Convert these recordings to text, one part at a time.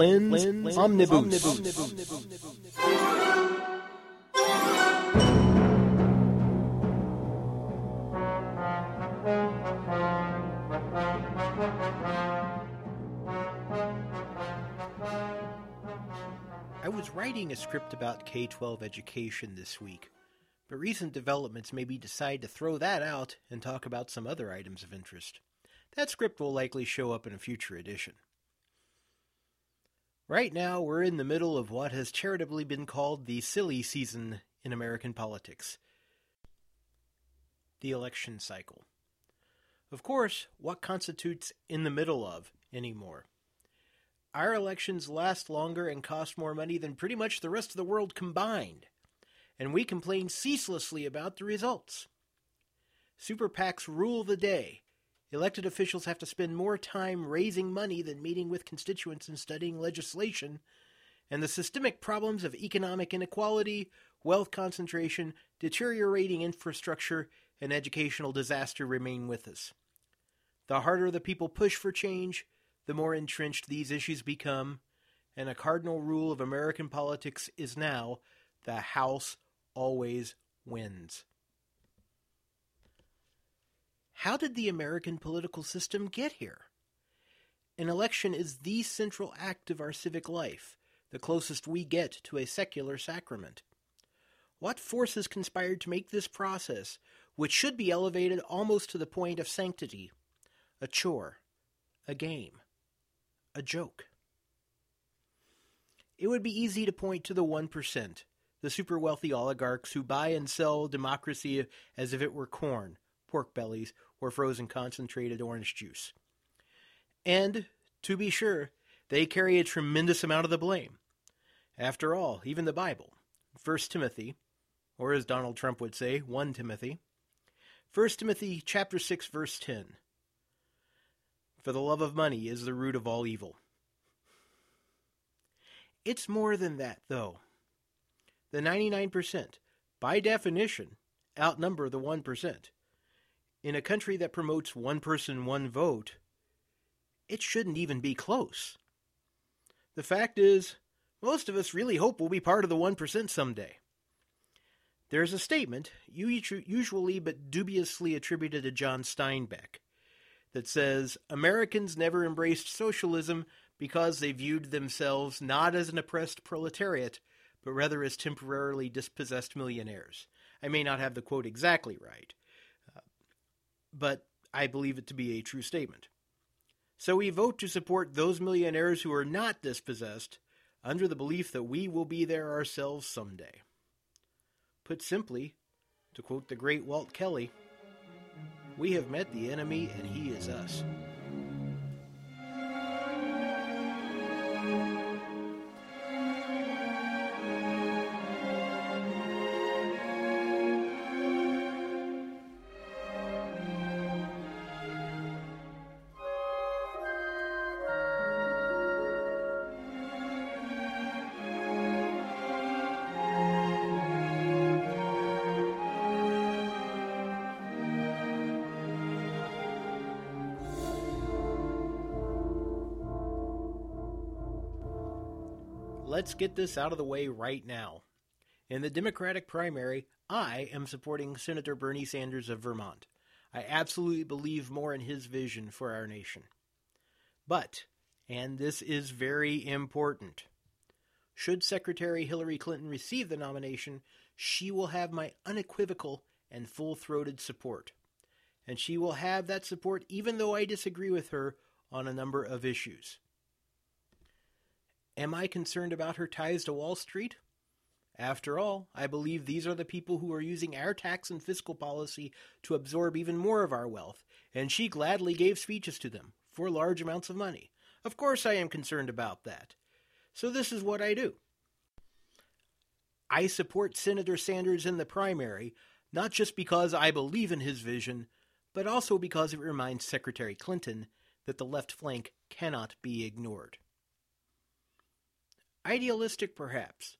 Flinn's, Flinn's Omnibus. Omnibus. I was writing a script about K 12 education this week, but recent developments made me decide to throw that out and talk about some other items of interest. That script will likely show up in a future edition. Right now, we're in the middle of what has charitably been called the silly season in American politics the election cycle. Of course, what constitutes in the middle of anymore? Our elections last longer and cost more money than pretty much the rest of the world combined, and we complain ceaselessly about the results. Super PACs rule the day, Elected officials have to spend more time raising money than meeting with constituents and studying legislation, and the systemic problems of economic inequality, wealth concentration, deteriorating infrastructure, and educational disaster remain with us. The harder the people push for change, the more entrenched these issues become, and a cardinal rule of American politics is now the House always wins. How did the American political system get here? An election is the central act of our civic life, the closest we get to a secular sacrament. What forces conspired to make this process, which should be elevated almost to the point of sanctity, a chore, a game, a joke? It would be easy to point to the 1%, the super wealthy oligarchs who buy and sell democracy as if it were corn, pork bellies, or frozen concentrated orange juice. And, to be sure, they carry a tremendous amount of the blame. After all, even the Bible, 1 Timothy, or as Donald Trump would say, 1 Timothy, 1 Timothy chapter 6 verse 10. For the love of money is the root of all evil. It's more than that, though. The 99%, by definition, outnumber the 1% in a country that promotes one person, one vote, it shouldn't even be close. The fact is, most of us really hope we'll be part of the 1% someday. There's a statement, usually but dubiously attributed to John Steinbeck, that says Americans never embraced socialism because they viewed themselves not as an oppressed proletariat, but rather as temporarily dispossessed millionaires. I may not have the quote exactly right, but I believe it to be a true statement. So we vote to support those millionaires who are not dispossessed under the belief that we will be there ourselves someday. Put simply, to quote the great Walt Kelly, we have met the enemy and he is us. Let's get this out of the way right now. In the Democratic primary, I am supporting Senator Bernie Sanders of Vermont. I absolutely believe more in his vision for our nation. But, and this is very important, should Secretary Hillary Clinton receive the nomination, she will have my unequivocal and full throated support. And she will have that support even though I disagree with her on a number of issues. Am I concerned about her ties to Wall Street? After all, I believe these are the people who are using our tax and fiscal policy to absorb even more of our wealth, and she gladly gave speeches to them for large amounts of money. Of course, I am concerned about that. So, this is what I do. I support Senator Sanders in the primary, not just because I believe in his vision, but also because it reminds Secretary Clinton that the left flank cannot be ignored. Idealistic, perhaps,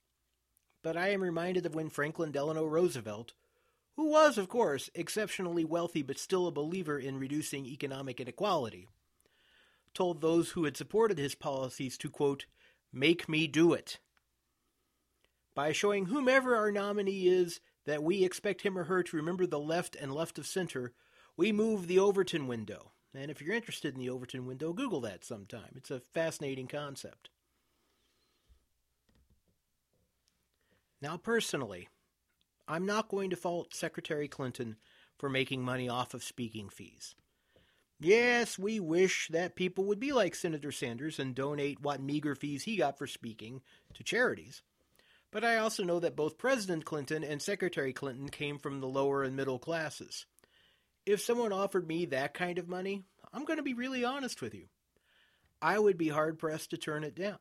but I am reminded of when Franklin Delano Roosevelt, who was, of course, exceptionally wealthy but still a believer in reducing economic inequality, told those who had supported his policies to, quote, Make me do it. By showing whomever our nominee is that we expect him or her to remember the left and left of center, we move the Overton window. And if you're interested in the Overton window, Google that sometime. It's a fascinating concept. Now, personally, I'm not going to fault Secretary Clinton for making money off of speaking fees. Yes, we wish that people would be like Senator Sanders and donate what meager fees he got for speaking to charities. But I also know that both President Clinton and Secretary Clinton came from the lower and middle classes. If someone offered me that kind of money, I'm going to be really honest with you. I would be hard pressed to turn it down.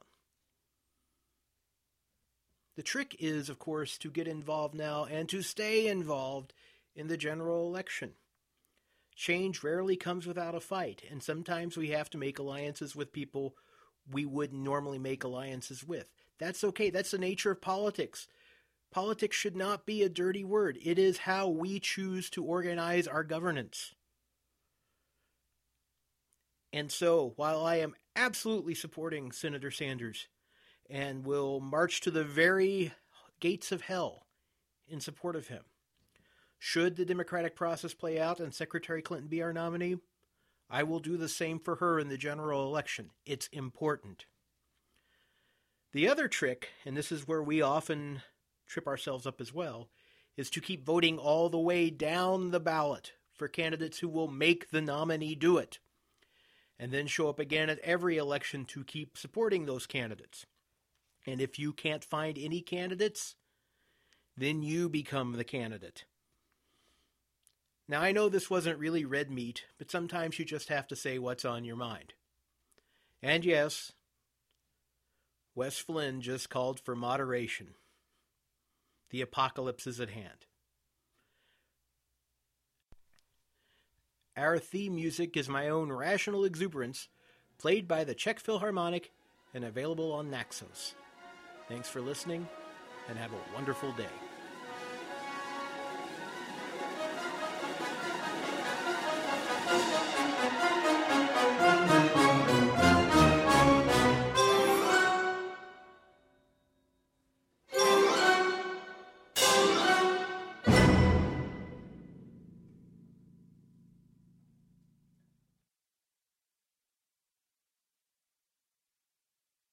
The trick is, of course, to get involved now and to stay involved in the general election. Change rarely comes without a fight, and sometimes we have to make alliances with people we wouldn't normally make alliances with. That's okay. That's the nature of politics. Politics should not be a dirty word. It is how we choose to organize our governance. And so, while I am absolutely supporting Senator Sanders and will march to the very gates of hell in support of him, should the democratic process play out and Secretary Clinton be our nominee, I will do the same for her in the general election. It's important. The other trick, and this is where we often trip ourselves up as well, is to keep voting all the way down the ballot for candidates who will make the nominee do it, and then show up again at every election to keep supporting those candidates. And if you can't find any candidates, then you become the candidate. Now, I know this wasn't really red meat, but sometimes you just have to say what's on your mind. And yes, Wes Flinn just called for moderation. The apocalypse is at hand. Our theme music is my own rational exuberance, played by the Czech Philharmonic and available on Naxos. Thanks for listening and have a wonderful day.